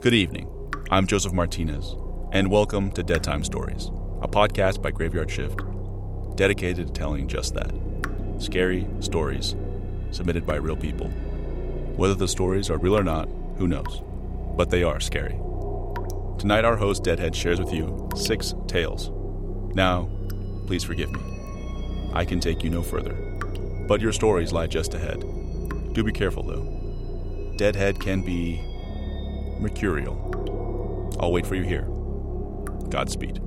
Good evening. I'm Joseph Martinez, and welcome to Dead Time Stories, a podcast by Graveyard Shift dedicated to telling just that scary stories submitted by real people. Whether the stories are real or not, who knows? But they are scary. Tonight, our host Deadhead shares with you six tales. Now, please forgive me. I can take you no further, but your stories lie just ahead. Do be careful, though. Deadhead can be mercurial. I'll wait for you here. Godspeed.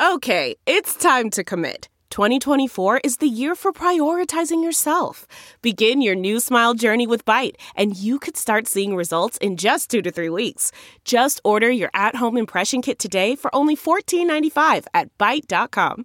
Okay, it's time to commit. 2024 is the year for prioritizing yourself. Begin your new smile journey with Byte, and you could start seeing results in just two to three weeks. Just order your at home impression kit today for only $14.95 at Byte.com.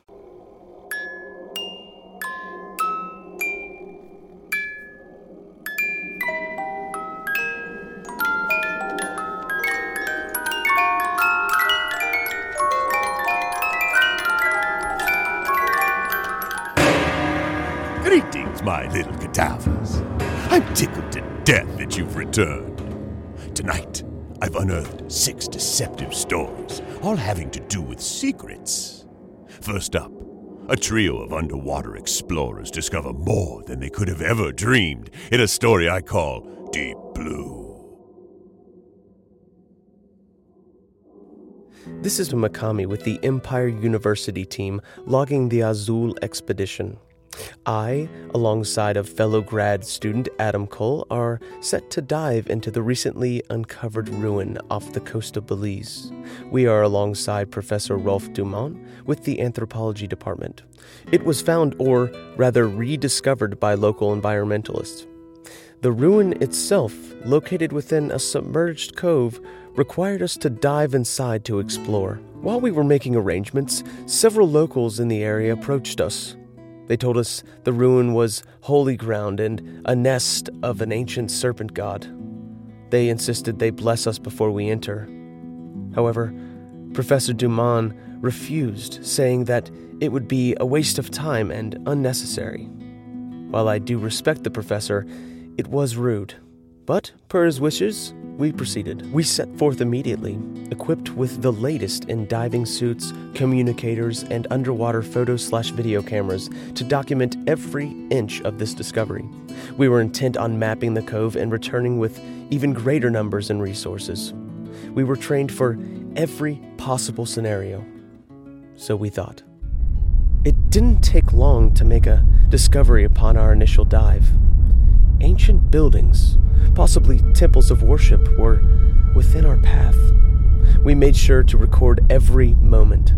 Cadavers. I'm tickled to death that you've returned. Tonight, I've unearthed six deceptive stories, all having to do with secrets. First up, a trio of underwater explorers discover more than they could have ever dreamed in a story I call Deep Blue. This is Makami with the Empire University team logging the Azul expedition. I, alongside of fellow grad student Adam Cole, are set to dive into the recently uncovered ruin off the coast of Belize. We are alongside Professor Rolf Dumont with the anthropology department. It was found, or rather rediscovered, by local environmentalists. The ruin itself, located within a submerged cove, required us to dive inside to explore. While we were making arrangements, several locals in the area approached us. They told us the ruin was holy ground and a nest of an ancient serpent god. They insisted they bless us before we enter. However, Professor Dumont refused, saying that it would be a waste of time and unnecessary. While I do respect the professor, it was rude. But, per his wishes, we proceeded. We set forth immediately, equipped with the latest in diving suits, communicators, and underwater photo slash video cameras to document every inch of this discovery. We were intent on mapping the cove and returning with even greater numbers and resources. We were trained for every possible scenario. So we thought. It didn't take long to make a discovery upon our initial dive. Ancient buildings, possibly temples of worship, were within our path. We made sure to record every moment.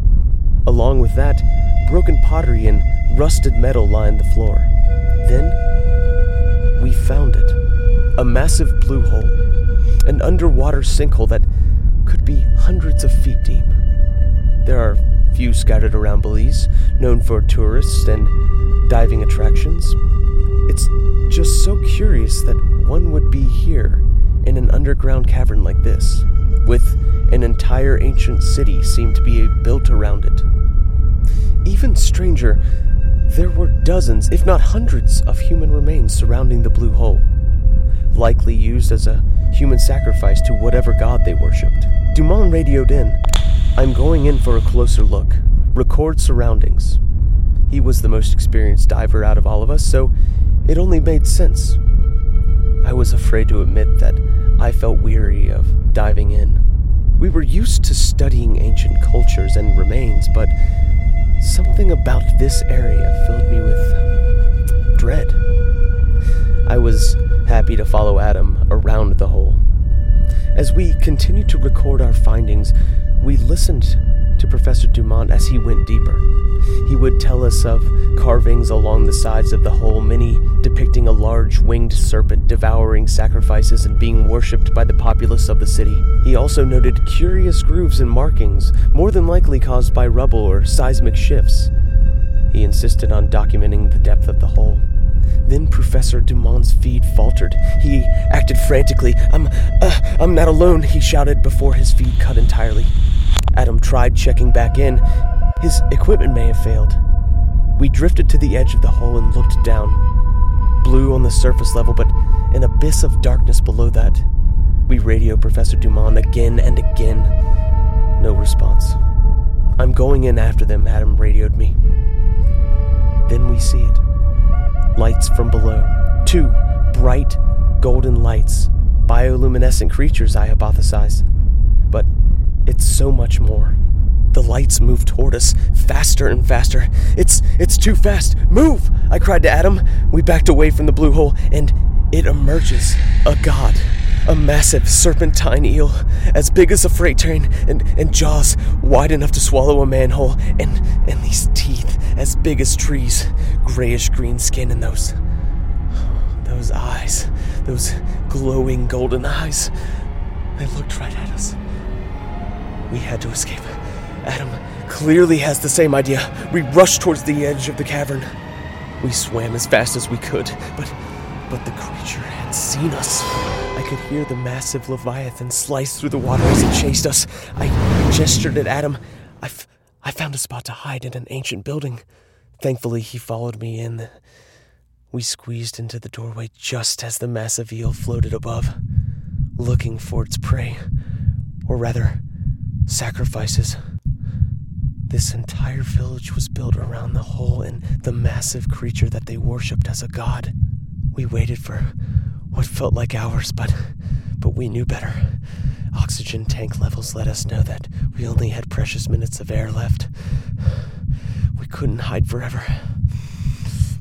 Along with that, broken pottery and rusted metal lined the floor. Then, we found it a massive blue hole, an underwater sinkhole that could be hundreds of feet deep. There are few scattered around Belize, known for tourists and diving attractions. It's just so curious that one would be here in an underground cavern like this, with an entire ancient city seemed to be built around it. Even stranger, there were dozens, if not hundreds, of human remains surrounding the blue hole, likely used as a human sacrifice to whatever god they worshipped. Dumont radioed in. I'm going in for a closer look. Record surroundings. He was the most experienced diver out of all of us, so it only made sense. I was afraid to admit that I felt weary of diving in. We were used to studying ancient cultures and remains, but something about this area filled me with dread. I was happy to follow Adam around the hole. As we continued to record our findings, we listened to Professor Dumont as he went deeper. He would tell us of carvings along the sides of the hole, many depicting a large winged serpent devouring sacrifices and being worshipped by the populace of the city. He also noted curious grooves and markings, more than likely caused by rubble or seismic shifts. He insisted on documenting the depth of the hole. Then Professor Dumont's feed faltered. He acted frantically. I'm, uh, I'm not alone, he shouted before his feed cut entirely. Adam tried checking back in. His equipment may have failed. We drifted to the edge of the hole and looked down. Blue on the surface level, but an abyss of darkness below that. We radio Professor Dumont again and again. No response. I'm going in after them, Adam radioed me. Then we see it lights from below. Two bright golden lights. Bioluminescent creatures, I hypothesize. But it's so much more. The lights move toward us, faster and faster. It's it's too fast. Move! I cried to Adam. We backed away from the blue hole, and it emerges. A god. A massive serpentine eel, as big as a freight train, and, and jaws wide enough to swallow a manhole, and, and these teeth as big as trees, grayish green skin, and those. those eyes, those glowing golden eyes. They looked right at us. We had to escape. Adam clearly has the same idea. We rushed towards the edge of the cavern. We swam as fast as we could, but but the creature had seen us. I could hear the massive leviathan slice through the water as it chased us. I gestured at Adam. I, f- I found a spot to hide in an ancient building. Thankfully, he followed me in. We squeezed into the doorway just as the massive eel floated above, looking for its prey, or rather, sacrifices. This entire village was built around the hole and the massive creature that they worshipped as a god. We waited for what felt like hours, but but we knew better. Oxygen tank levels let us know that we only had precious minutes of air left. We couldn't hide forever.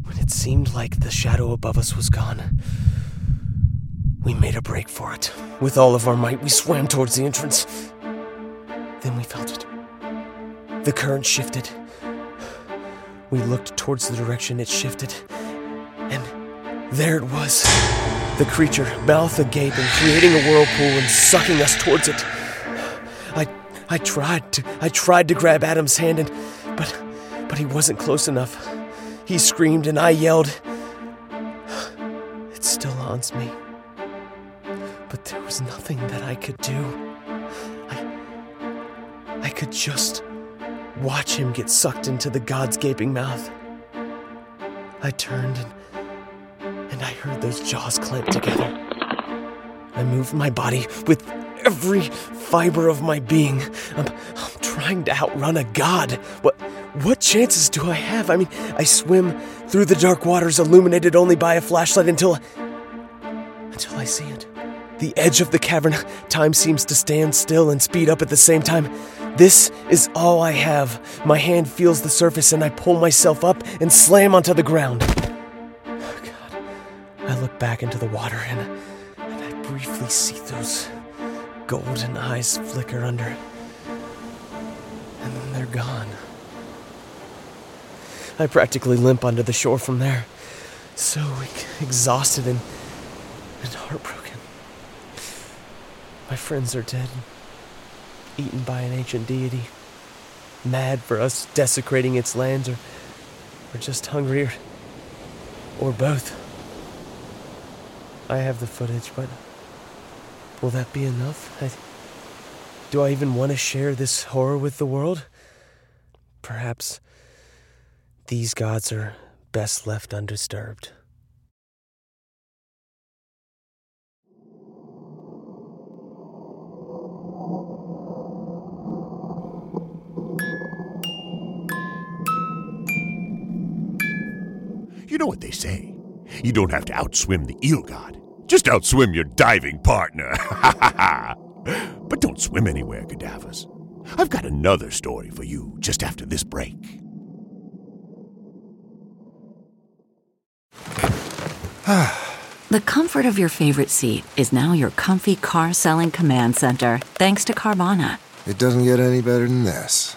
When it seemed like the shadow above us was gone, we made a break for it. With all of our might, we swam towards the entrance. Then we felt it. The current shifted. We looked towards the direction it shifted, and there it was. The creature, mouth agape and creating a whirlpool and sucking us towards it. I I tried to I tried to grab Adam's hand and but but he wasn't close enough. He screamed and I yelled. It still haunts me. But there was nothing that I could do. I could just watch him get sucked into the god's gaping mouth. I turned and and I heard those jaws clamp together. I moved my body with every fiber of my being. I'm, I'm trying to outrun a god. What what chances do I have? I mean, I swim through the dark waters illuminated only by a flashlight until until I see it. The edge of the cavern, time seems to stand still and speed up at the same time. This is all I have. My hand feels the surface and I pull myself up and slam onto the ground. Oh, God, I look back into the water and, and I briefly see those golden eyes flicker under. And then they're gone. I practically limp onto the shore from there, so exhausted and, and heartbroken. My friends are dead, eaten by an ancient deity, mad for us desecrating its lands, or, or just hungry, or, or both. I have the footage, but will that be enough? I, do I even want to share this horror with the world? Perhaps these gods are best left undisturbed. Know what they say. You don't have to outswim the eel god. Just outswim your diving partner. but don't swim anywhere, cadavers. I've got another story for you just after this break. The comfort of your favorite seat is now your comfy car selling command center, thanks to Carvana. It doesn't get any better than this.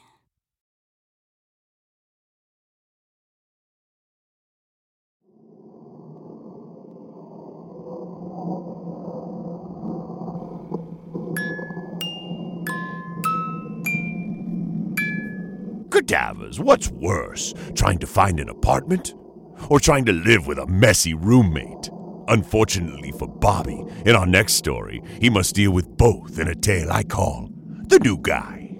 Cadavers, what's worse? Trying to find an apartment? Or trying to live with a messy roommate? Unfortunately for Bobby, in our next story, he must deal with both in a tale I call The New Guy.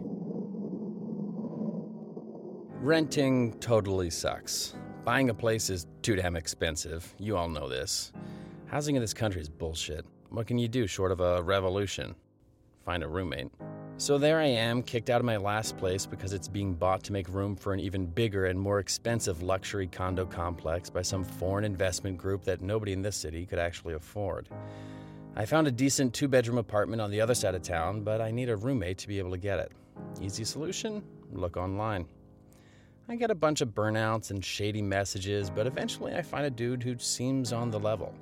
Renting totally sucks. Buying a place is too damn expensive. You all know this. Housing in this country is bullshit. What can you do short of a revolution? Find a roommate. So there I am, kicked out of my last place because it's being bought to make room for an even bigger and more expensive luxury condo complex by some foreign investment group that nobody in this city could actually afford. I found a decent two bedroom apartment on the other side of town, but I need a roommate to be able to get it. Easy solution? Look online. I get a bunch of burnouts and shady messages, but eventually I find a dude who seems on the level.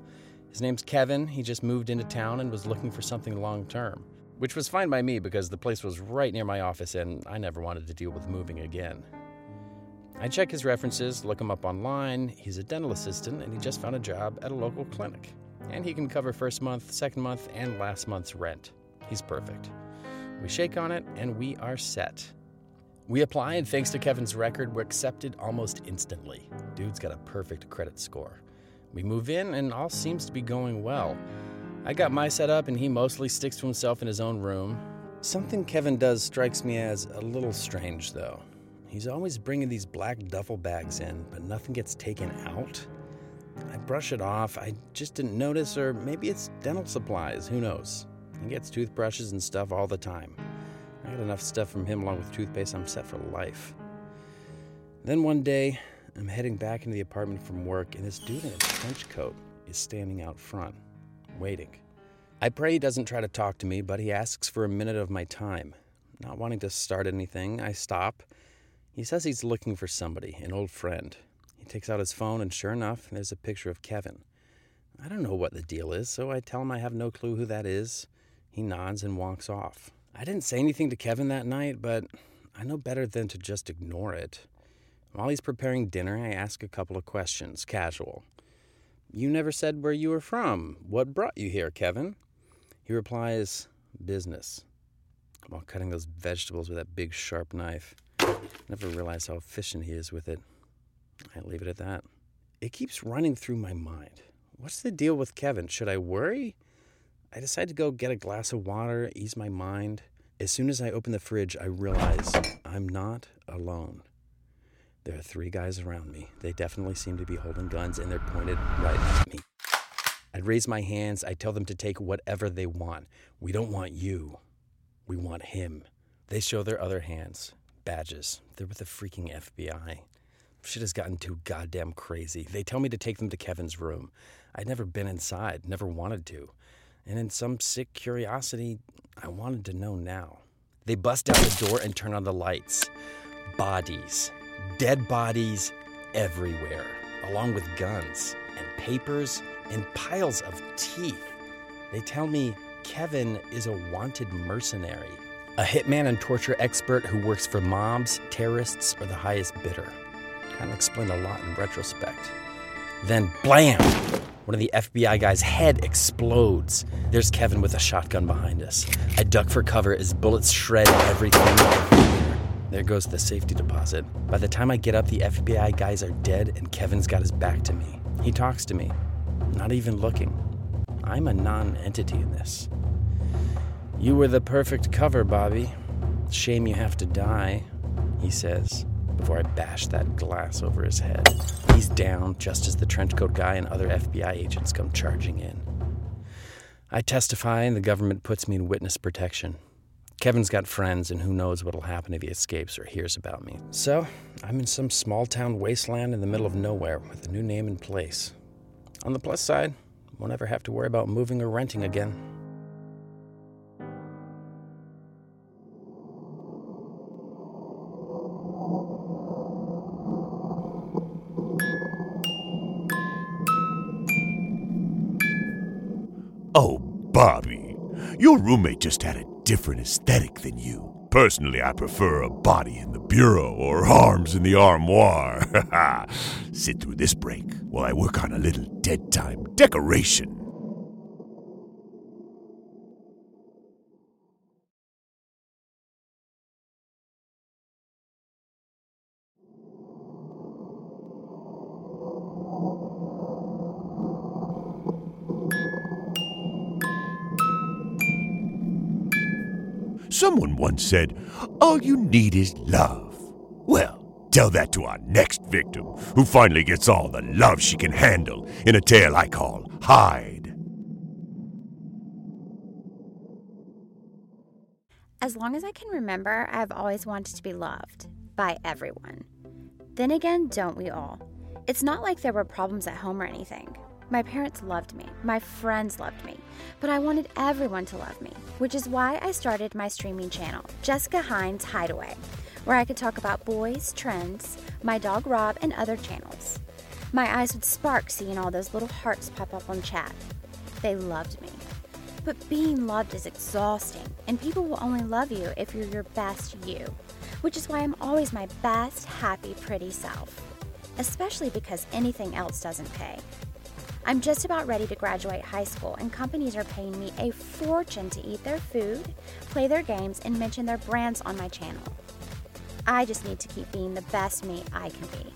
His name's Kevin. He just moved into town and was looking for something long term which was fine by me because the place was right near my office and I never wanted to deal with moving again. I check his references, look him up online. He's a dental assistant and he just found a job at a local clinic. And he can cover first month, second month, and last month's rent. He's perfect. We shake on it and we are set. We apply, and thanks to Kevin's record, we're accepted almost instantly. Dude's got a perfect credit score. We move in, and all seems to be going well. I got my setup, and he mostly sticks to himself in his own room. Something Kevin does strikes me as a little strange, though. He's always bringing these black duffel bags in, but nothing gets taken out. I brush it off. I just didn't notice, or maybe it's dental supplies. Who knows? He gets toothbrushes and stuff all the time. I got enough stuff from him along with toothpaste, I'm set for life. Then one day, I'm heading back into the apartment from work, and this dude in a trench coat is standing out front waiting. I pray he doesn't try to talk to me, but he asks for a minute of my time. Not wanting to start anything, I stop. He says he's looking for somebody, an old friend. He takes out his phone, and sure enough, there's a picture of Kevin. I don't know what the deal is, so I tell him I have no clue who that is. He nods and walks off. I didn't say anything to Kevin that night, but I know better than to just ignore it. While he's preparing dinner, I ask a couple of questions, casual. You never said where you were from. What brought you here, Kevin? He replies, Business. While cutting those vegetables with that big sharp knife. Never realized how efficient he is with it. I leave it at that. It keeps running through my mind. What's the deal with Kevin? Should I worry? I decide to go get a glass of water, ease my mind. As soon as I open the fridge, I realize I'm not alone. There are three guys around me. They definitely seem to be holding guns and they're pointed right at me. I'd raise my hands. I tell them to take whatever they want. We don't want you. We want him. They show their other hands, badges. They're with the freaking FBI. Shit has gotten too goddamn crazy. They tell me to take them to Kevin's room. I'd never been inside, never wanted to. And in some sick curiosity, I wanted to know now. They bust down the door and turn on the lights. Bodies dead bodies everywhere, along with guns and papers and piles of teeth. They tell me Kevin is a wanted mercenary, a hitman and torture expert who works for mobs, terrorists, or the highest bidder. Kind of explain a lot in retrospect. Then, blam! One of the FBI guys' head explodes. There's Kevin with a shotgun behind us. I duck for cover as bullets shred everything there goes the safety deposit. By the time I get up, the FBI guys are dead and Kevin's got his back to me. He talks to me, not even looking. I'm a non entity in this. You were the perfect cover, Bobby. Shame you have to die, he says, before I bash that glass over his head. He's down just as the trenchcoat guy and other FBI agents come charging in. I testify, and the government puts me in witness protection. Kevin's got friends, and who knows what'll happen if he escapes or hears about me. So, I'm in some small town wasteland in the middle of nowhere with a new name and place. On the plus side, won't ever have to worry about moving or renting again. Oh, Bobby, your roommate just had a different aesthetic than you. Personally, I prefer a body in the bureau or arms in the armoire. Sit through this break while I work on a little dead time decoration. Someone once said, All you need is love. Well, tell that to our next victim, who finally gets all the love she can handle in a tale I call Hide. As long as I can remember, I've always wanted to be loved by everyone. Then again, don't we all? It's not like there were problems at home or anything. My parents loved me, my friends loved me, but I wanted everyone to love me, which is why I started my streaming channel, Jessica Hines Hideaway, where I could talk about boys, trends, my dog Rob, and other channels. My eyes would spark seeing all those little hearts pop up on chat. They loved me. But being loved is exhausting, and people will only love you if you're your best you, which is why I'm always my best, happy, pretty self, especially because anything else doesn't pay. I'm just about ready to graduate high school, and companies are paying me a fortune to eat their food, play their games, and mention their brands on my channel. I just need to keep being the best me I can be.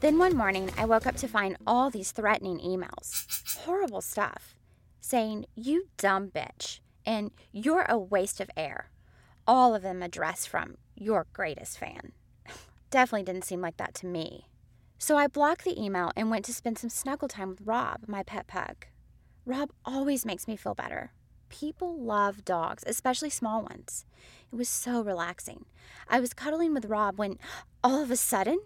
Then one morning, I woke up to find all these threatening emails. Horrible stuff. Saying, you dumb bitch, and you're a waste of air. All of them addressed from your greatest fan. Definitely didn't seem like that to me. So I blocked the email and went to spend some snuggle time with Rob, my pet pug. Rob always makes me feel better. People love dogs, especially small ones. It was so relaxing. I was cuddling with Rob when all of a sudden,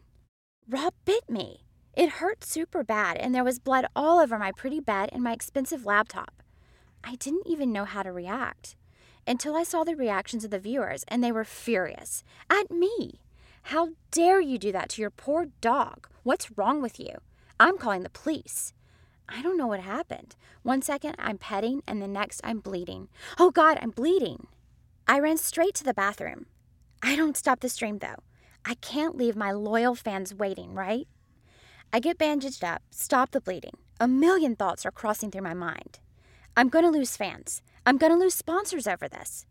Rob bit me. It hurt super bad, and there was blood all over my pretty bed and my expensive laptop. I didn't even know how to react until I saw the reactions of the viewers, and they were furious at me. How dare you do that to your poor dog? What's wrong with you? I'm calling the police. I don't know what happened. One second I'm petting, and the next I'm bleeding. Oh God, I'm bleeding. I ran straight to the bathroom. I don't stop the stream though. I can't leave my loyal fans waiting, right? I get bandaged up, stop the bleeding. A million thoughts are crossing through my mind. I'm going to lose fans. I'm going to lose sponsors over this.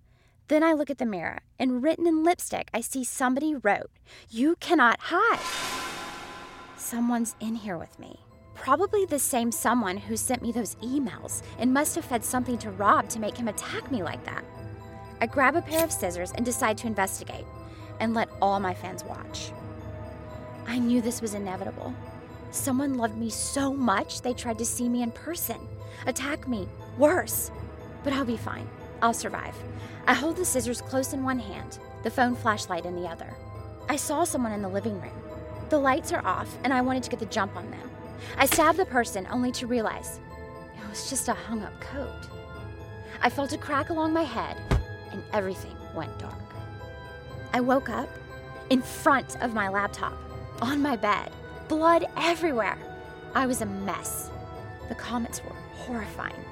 Then I look at the mirror, and written in lipstick, I see somebody wrote, You cannot hide. Someone's in here with me. Probably the same someone who sent me those emails and must have fed something to Rob to make him attack me like that. I grab a pair of scissors and decide to investigate and let all my fans watch. I knew this was inevitable. Someone loved me so much they tried to see me in person, attack me, worse. But I'll be fine. I'll survive. I hold the scissors close in one hand, the phone flashlight in the other. I saw someone in the living room. The lights are off, and I wanted to get the jump on them. I stabbed the person only to realize it was just a hung up coat. I felt a crack along my head, and everything went dark. I woke up in front of my laptop, on my bed, blood everywhere. I was a mess. The comments were horrifying.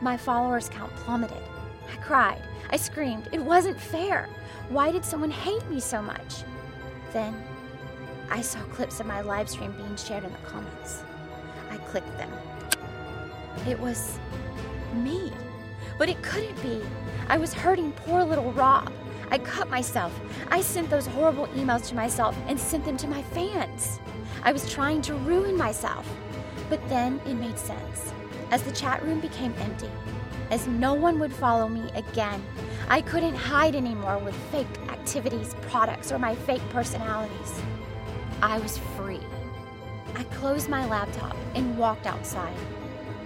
My followers count plummeted. I cried. I screamed. It wasn't fair. Why did someone hate me so much? Then I saw clips of my live stream being shared in the comments. I clicked them. It was me. But it couldn't be. I was hurting poor little Rob. I cut myself. I sent those horrible emails to myself and sent them to my fans. I was trying to ruin myself. But then it made sense. As the chat room became empty, as no one would follow me again. I couldn't hide anymore with fake activities, products, or my fake personalities. I was free. I closed my laptop and walked outside.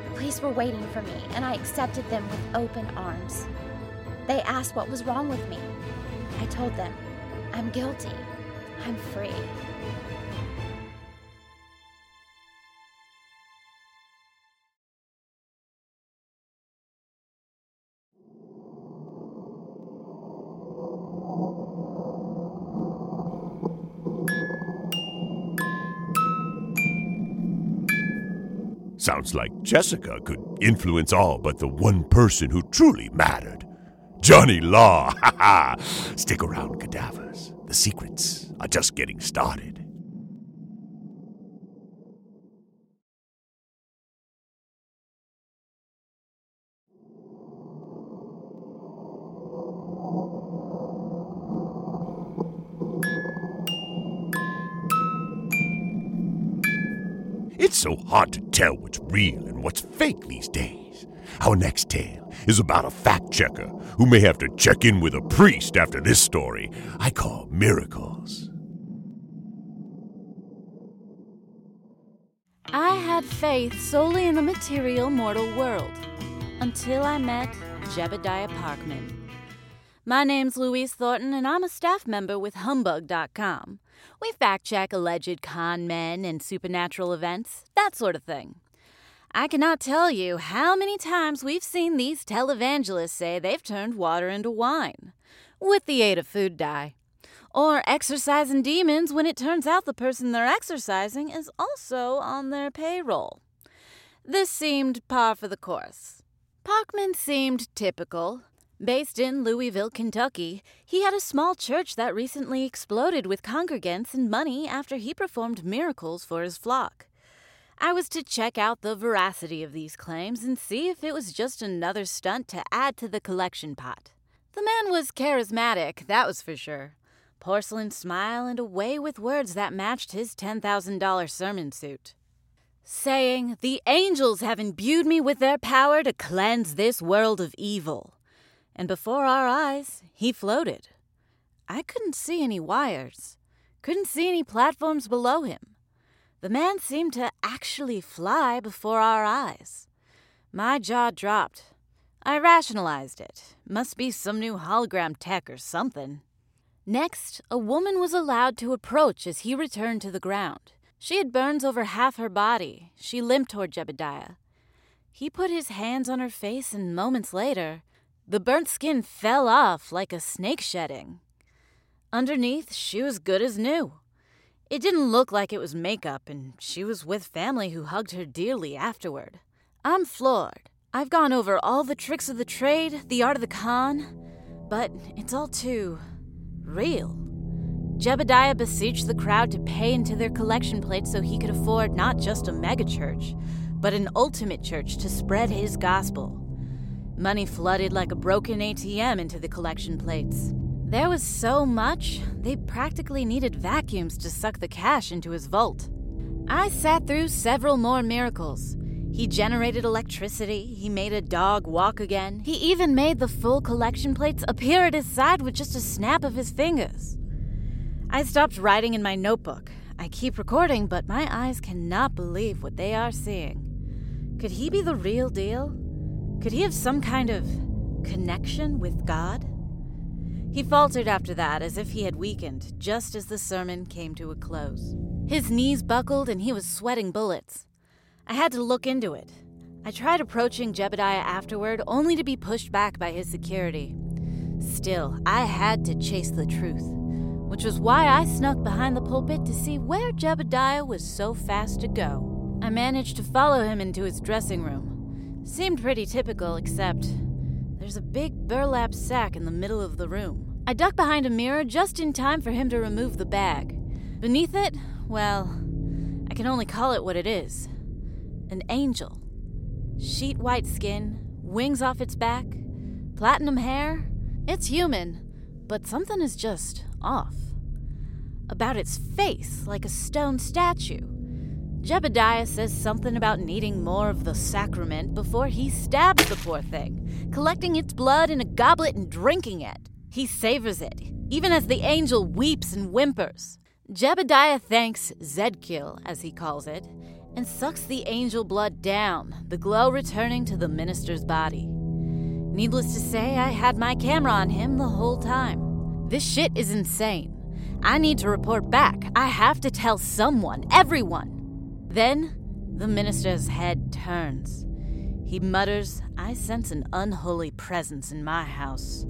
The police were waiting for me, and I accepted them with open arms. They asked what was wrong with me. I told them, I'm guilty. I'm free. Sounds like Jessica could influence all but the one person who truly mattered. Johnny Law, ha ha! Stick around, cadavers. The secrets are just getting started. So hard to tell what's real and what's fake these days. Our next tale is about a fact checker who may have to check in with a priest after this story I call miracles. I had faith solely in the material mortal world until I met Jebediah Parkman. My name's Louise Thornton, and I'm a staff member with Humbug.com. We fact check alleged con men and supernatural events, that sort of thing. I cannot tell you how many times we've seen these televangelists say they've turned water into wine, with the aid of food dye, or exorcising demons when it turns out the person they're exorcising is also on their payroll. This seemed par for the course. Parkman seemed typical. Based in Louisville, Kentucky, he had a small church that recently exploded with congregants and money after he performed miracles for his flock. I was to check out the veracity of these claims and see if it was just another stunt to add to the collection pot. The man was charismatic, that was for sure. Porcelain smile and a way with words that matched his $10,000 sermon suit. Saying, The angels have imbued me with their power to cleanse this world of evil. And before our eyes, he floated. I couldn't see any wires, couldn't see any platforms below him. The man seemed to actually fly before our eyes. My jaw dropped. I rationalized it. Must be some new hologram tech or something. Next, a woman was allowed to approach as he returned to the ground. She had burns over half her body. She limped toward Jebediah. He put his hands on her face, and moments later, the burnt skin fell off like a snake shedding. Underneath, she was good as new. It didn't look like it was makeup, and she was with family who hugged her dearly afterward. I'm floored. I've gone over all the tricks of the trade, the art of the con, but it's all too real. Jebediah beseeched the crowd to pay into their collection plates so he could afford not just a megachurch, but an ultimate church to spread his gospel. Money flooded like a broken ATM into the collection plates. There was so much, they practically needed vacuums to suck the cash into his vault. I sat through several more miracles. He generated electricity, he made a dog walk again, he even made the full collection plates appear at his side with just a snap of his fingers. I stopped writing in my notebook. I keep recording, but my eyes cannot believe what they are seeing. Could he be the real deal? Could he have some kind of connection with God? He faltered after that, as if he had weakened, just as the sermon came to a close. His knees buckled and he was sweating bullets. I had to look into it. I tried approaching Jebediah afterward, only to be pushed back by his security. Still, I had to chase the truth, which was why I snuck behind the pulpit to see where Jebediah was so fast to go. I managed to follow him into his dressing room. Seemed pretty typical, except there's a big burlap sack in the middle of the room. I ducked behind a mirror just in time for him to remove the bag. Beneath it, well, I can only call it what it is an angel. Sheet white skin, wings off its back, platinum hair. It's human, but something is just off. About its face, like a stone statue. Jebediah says something about needing more of the sacrament before he stabs the poor thing, collecting its blood in a goblet and drinking it. He savors it, even as the angel weeps and whimpers. Jebediah thanks Zedkil, as he calls it, and sucks the angel blood down, the glow returning to the minister's body. Needless to say, I had my camera on him the whole time. This shit is insane. I need to report back. I have to tell someone, everyone. Then, the minister's head turns. He mutters, I sense an unholy presence in my house.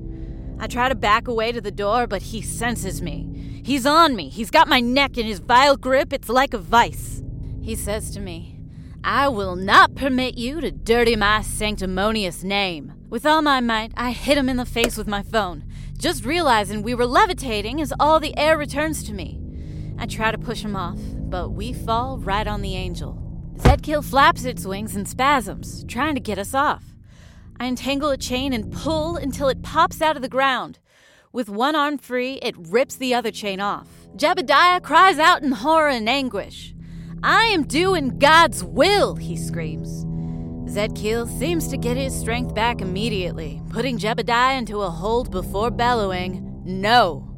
I try to back away to the door, but he senses me. He's on me. He's got my neck in his vile grip. It's like a vice. He says to me, I will not permit you to dirty my sanctimonious name. With all my might, I hit him in the face with my phone, just realizing we were levitating as all the air returns to me. I try to push him off, but we fall right on the angel. Zedkil flaps its wings in spasms, trying to get us off. I entangle a chain and pull until it pops out of the ground. With one arm free, it rips the other chain off. Jebediah cries out in horror and anguish. I am doing God's will, he screams. Zedkil seems to get his strength back immediately, putting Jebediah into a hold before bellowing, No,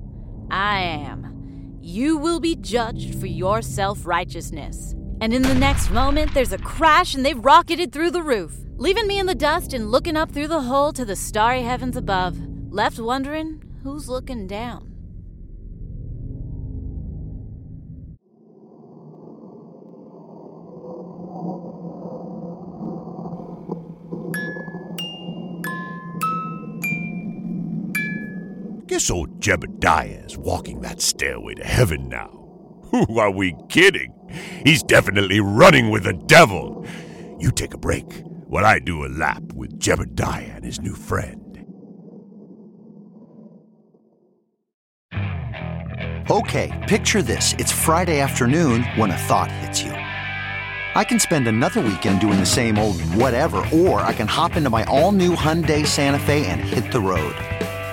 I am. You will be judged for your self righteousness. And in the next moment, there's a crash and they've rocketed through the roof, leaving me in the dust and looking up through the hole to the starry heavens above, left wondering who's looking down. Guess old Jebediah is walking that stairway to heaven now. Who are we kidding? He's definitely running with the devil. You take a break while I do a lap with Jebediah and his new friend. Okay, picture this. It's Friday afternoon when a thought hits you. I can spend another weekend doing the same old whatever, or I can hop into my all new Hyundai Santa Fe and hit the road.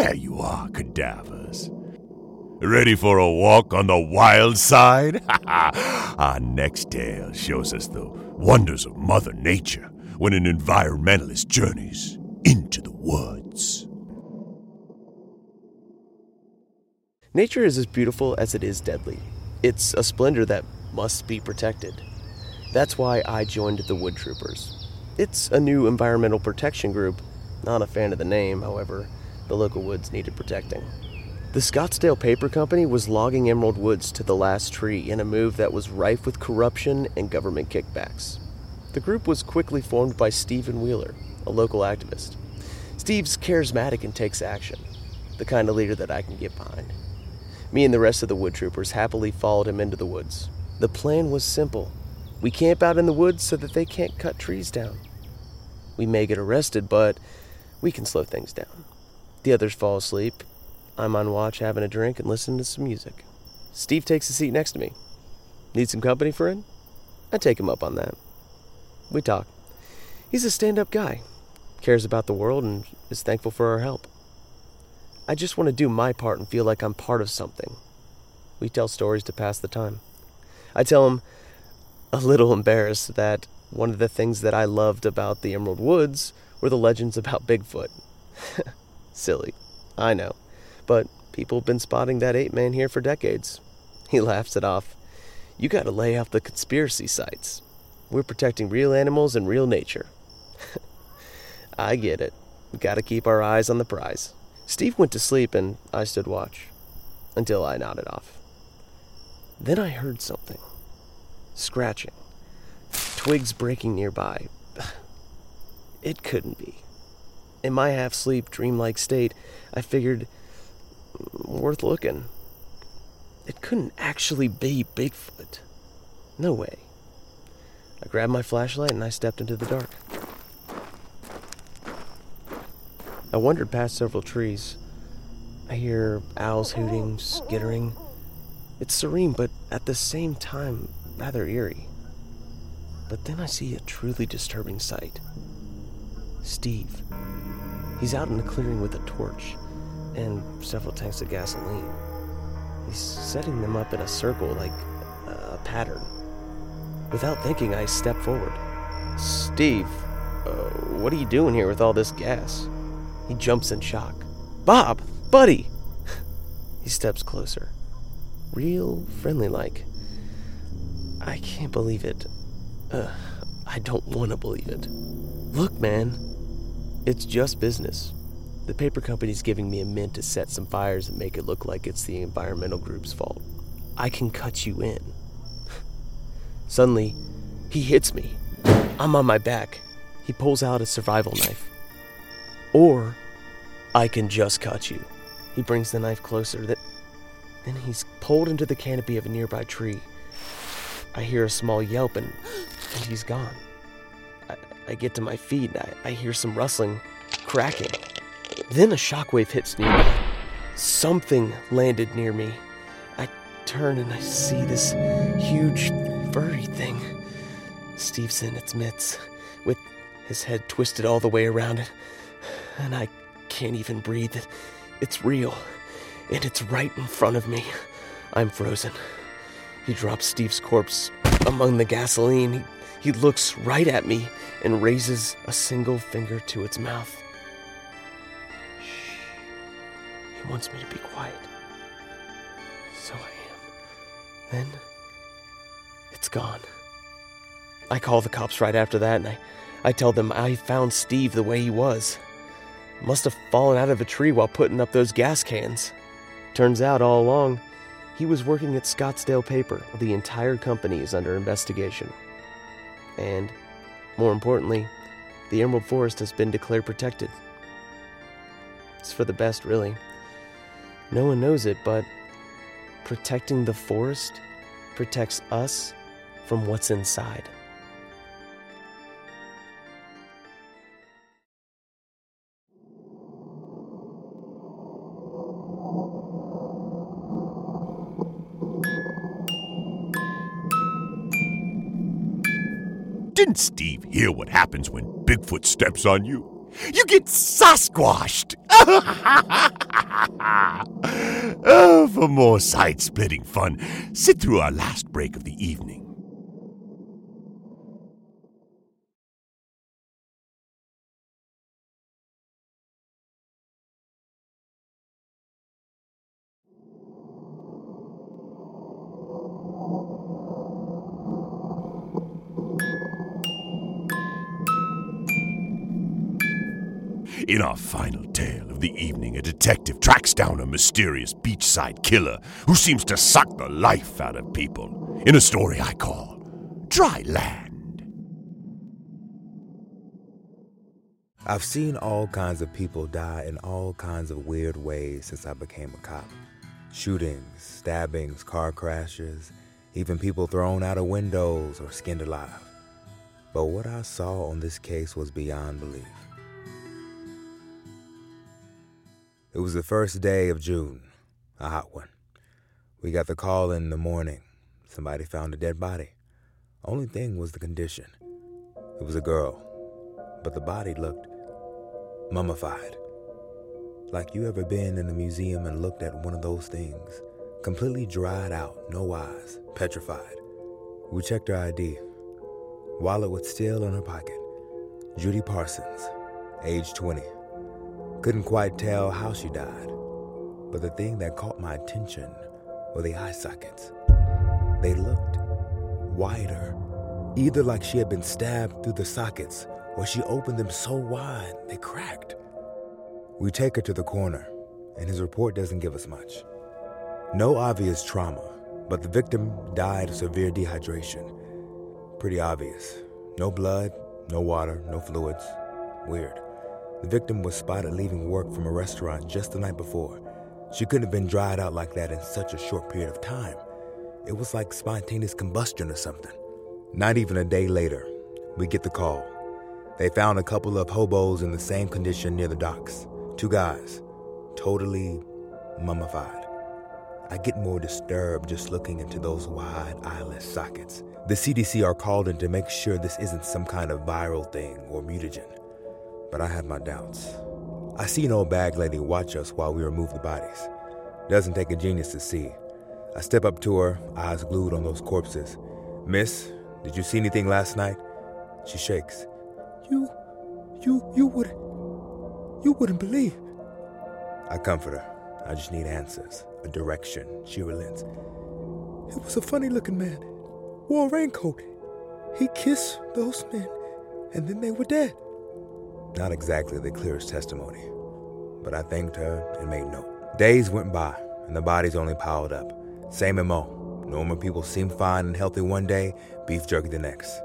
There you are, cadavers. Ready for a walk on the wild side? Our next tale shows us the wonders of Mother Nature when an environmentalist journeys into the woods. Nature is as beautiful as it is deadly. It's a splendor that must be protected. That's why I joined the Wood Troopers. It's a new environmental protection group. Not a fan of the name, however, the local woods needed protecting. The Scottsdale Paper Company was logging emerald woods to the last tree in a move that was rife with corruption and government kickbacks. The group was quickly formed by Stephen Wheeler, a local activist. Steve's charismatic and takes action, the kind of leader that I can get behind. Me and the rest of the wood troopers happily followed him into the woods. The plan was simple we camp out in the woods so that they can't cut trees down. We may get arrested, but we can slow things down. The others fall asleep, I'm on watch having a drink and listening to some music. Steve takes a seat next to me. Need some company, friend? I take him up on that. We talk. He's a stand up guy, cares about the world, and is thankful for our help. I just want to do my part and feel like I'm part of something. We tell stories to pass the time. I tell him, a little embarrassed, that one of the things that I loved about the Emerald Woods were the legends about Bigfoot. Silly, I know but people have been spotting that ape man here for decades. He laughs it off. You gotta lay off the conspiracy sites. We're protecting real animals and real nature. I get it. We gotta keep our eyes on the prize. Steve went to sleep and I stood watch until I nodded off. Then I heard something scratching, twigs breaking nearby. It couldn't be. In my half sleep, dreamlike state, I figured mm, worth looking. It couldn't actually be Bigfoot. No way. I grabbed my flashlight and I stepped into the dark. I wandered past several trees. I hear owls hooting, skittering. It's serene, but at the same time, rather eerie. But then I see a truly disturbing sight. Steve. He's out in the clearing with a torch and several tanks of gasoline. He's setting them up in a circle like a pattern. Without thinking, I step forward. Steve, uh, what are you doing here with all this gas? He jumps in shock. Bob, buddy! he steps closer. Real friendly like. I can't believe it. Uh, I don't want to believe it. Look, man. It's just business. The paper company's giving me a mint to set some fires and make it look like it's the environmental group's fault. I can cut you in. Suddenly, he hits me. I'm on my back. He pulls out a survival knife. Or I can just cut you. He brings the knife closer. That then he's pulled into the canopy of a nearby tree. I hear a small yelp and, and he's gone. I, get to my feet and I, I hear some rustling, cracking. Then a shockwave hits me. Something landed near me. I turn and I see this huge furry thing. Steve's in its mitts, with his head twisted all the way around it. And I can't even breathe. It. It's real. And it's right in front of me. I'm frozen. He drops Steve's corpse among the gasoline. He, he looks right at me and raises a single finger to its mouth. Shh. He wants me to be quiet. So I am. Then it's gone. I call the cops right after that and I, I tell them I found Steve the way he was. Must have fallen out of a tree while putting up those gas cans. Turns out all along, he was working at Scottsdale Paper. The entire company is under investigation. And, more importantly, the Emerald Forest has been declared protected. It's for the best, really. No one knows it, but protecting the forest protects us from what's inside. Didn't Steve hear what happens when Bigfoot steps on you? You get sasquashed! oh, for more side splitting fun, sit through our last break of the evening. In our final tale of the evening, a detective tracks down a mysterious beachside killer who seems to suck the life out of people in a story I call Dry Land. I've seen all kinds of people die in all kinds of weird ways since I became a cop shootings, stabbings, car crashes, even people thrown out of windows or skinned alive. But what I saw on this case was beyond belief. It was the first day of June, a hot one. We got the call in the morning. Somebody found a dead body. Only thing was the condition. It was a girl, but the body looked mummified. Like you ever been in a museum and looked at one of those things, completely dried out, no eyes, petrified. We checked her ID. Wallet was still in her pocket. Judy Parsons, age 20. Couldn't quite tell how she died, but the thing that caught my attention were the eye sockets. They looked wider, either like she had been stabbed through the sockets or she opened them so wide they cracked. We take her to the coroner, and his report doesn't give us much. No obvious trauma, but the victim died of severe dehydration. Pretty obvious. No blood, no water, no fluids. Weird. The victim was spotted leaving work from a restaurant just the night before. She couldn't have been dried out like that in such a short period of time. It was like spontaneous combustion or something. Not even a day later, we get the call. They found a couple of hobos in the same condition near the docks. Two guys, totally mummified. I get more disturbed just looking into those wide eyeless sockets. The CDC are called in to make sure this isn't some kind of viral thing or mutagen. But I have my doubts. I see an old bag lady watch us while we remove the bodies. Doesn't take a genius to see. I step up to her, eyes glued on those corpses. Miss, did you see anything last night? She shakes. You, you, you would, you wouldn't believe. I comfort her. I just need answers, a direction. She relents. It was a funny looking man. Wore a raincoat. He kissed those men, and then they were dead. Not exactly the clearest testimony, but I thanked her and made note. Days went by, and the bodies only piled up. Same MO. Normal people seemed fine and healthy one day, beef jerky the next.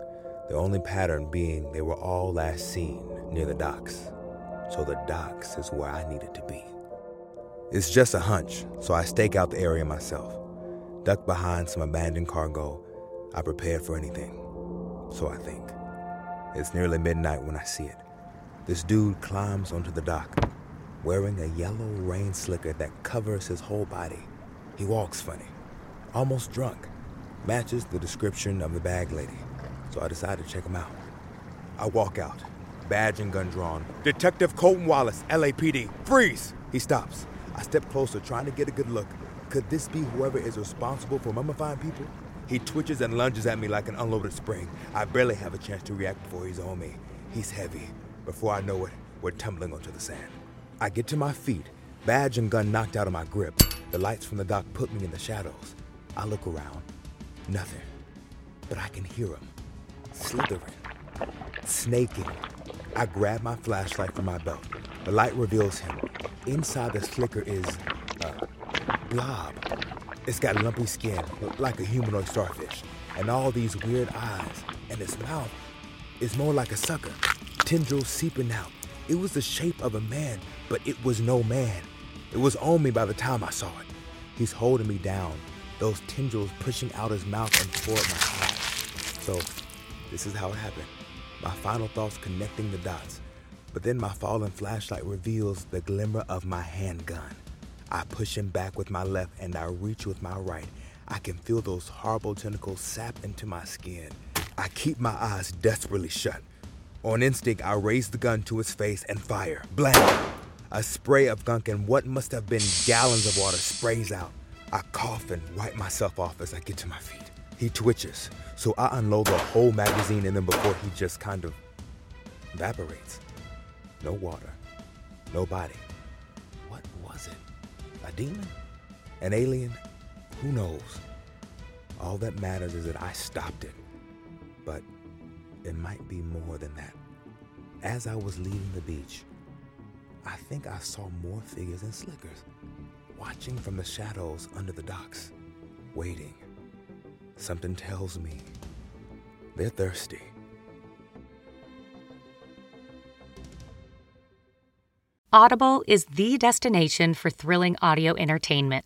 The only pattern being they were all last seen near the docks. So the docks is where I needed to be. It's just a hunch, so I stake out the area myself. Duck behind some abandoned cargo. I prepare for anything. So I think. It's nearly midnight when I see it. This dude climbs onto the dock, wearing a yellow rain slicker that covers his whole body. He walks funny, almost drunk. Matches the description of the bag lady, so I decide to check him out. I walk out, badge and gun drawn. Detective Colton Wallace, LAPD, freeze! He stops. I step closer, trying to get a good look. Could this be whoever is responsible for mummifying people? He twitches and lunges at me like an unloaded spring. I barely have a chance to react before he's on me. He's heavy. Before I know it, we're tumbling onto the sand. I get to my feet, badge and gun knocked out of my grip. The lights from the dock put me in the shadows. I look around. Nothing. But I can hear him. Slithering. Snaking. I grab my flashlight from my belt. The light reveals him. Inside the slicker is a blob. It's got lumpy skin, like a humanoid starfish, and all these weird eyes, and its mouth is more like a sucker tendrils seeping out. It was the shape of a man, but it was no man. It was on me by the time I saw it. He's holding me down, those tendrils pushing out his mouth and toward my eyes. So, this is how it happened. My final thoughts connecting the dots. But then my fallen flashlight reveals the glimmer of my handgun. I push him back with my left and I reach with my right. I can feel those horrible tentacles sap into my skin. I keep my eyes desperately shut. On instinct, I raise the gun to his face and fire. Blam! A spray of gunk and what must have been gallons of water sprays out. I cough and wipe myself off as I get to my feet. He twitches, so I unload the whole magazine in him before he just kind of evaporates. No water, no body. What was it? A demon? An alien? Who knows? All that matters is that I stopped it. It might be more than that. As I was leaving the beach, I think I saw more figures in slickers, watching from the shadows under the docks, waiting. Something tells me they're thirsty. Audible is the destination for thrilling audio entertainment.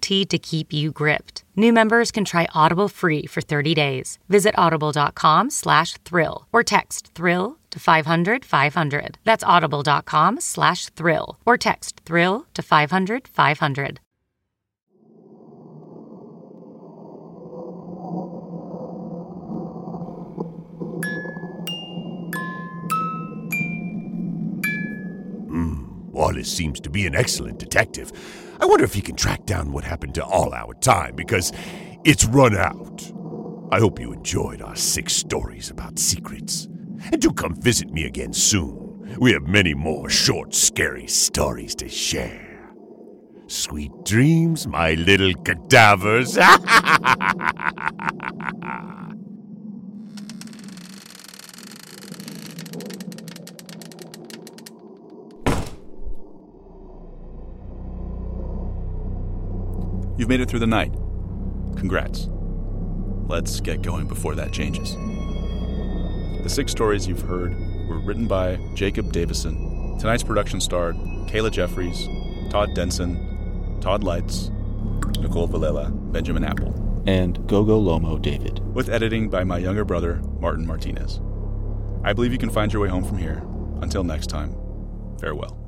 guaranteed to keep you gripped. New members can try Audible free for 30 days. Visit audible.com slash thrill or text thrill to 500 500. That's audible.com slash thrill or text thrill to 500 500. Mm, Wallace seems to be an excellent detective. I wonder if he can track down what happened to all our time, because it's run out. I hope you enjoyed our six stories about secrets. And do come visit me again soon. We have many more short, scary stories to share. Sweet dreams, my little cadavers. You've made it through the night. Congrats. Let's get going before that changes. The six stories you've heard were written by Jacob Davison. Tonight's production starred Kayla Jeffries, Todd Denson, Todd Lights, Nicole Villela, Benjamin Apple, and Gogo Lomo David. with editing by my younger brother, Martin Martinez. I believe you can find your way home from here. Until next time, farewell.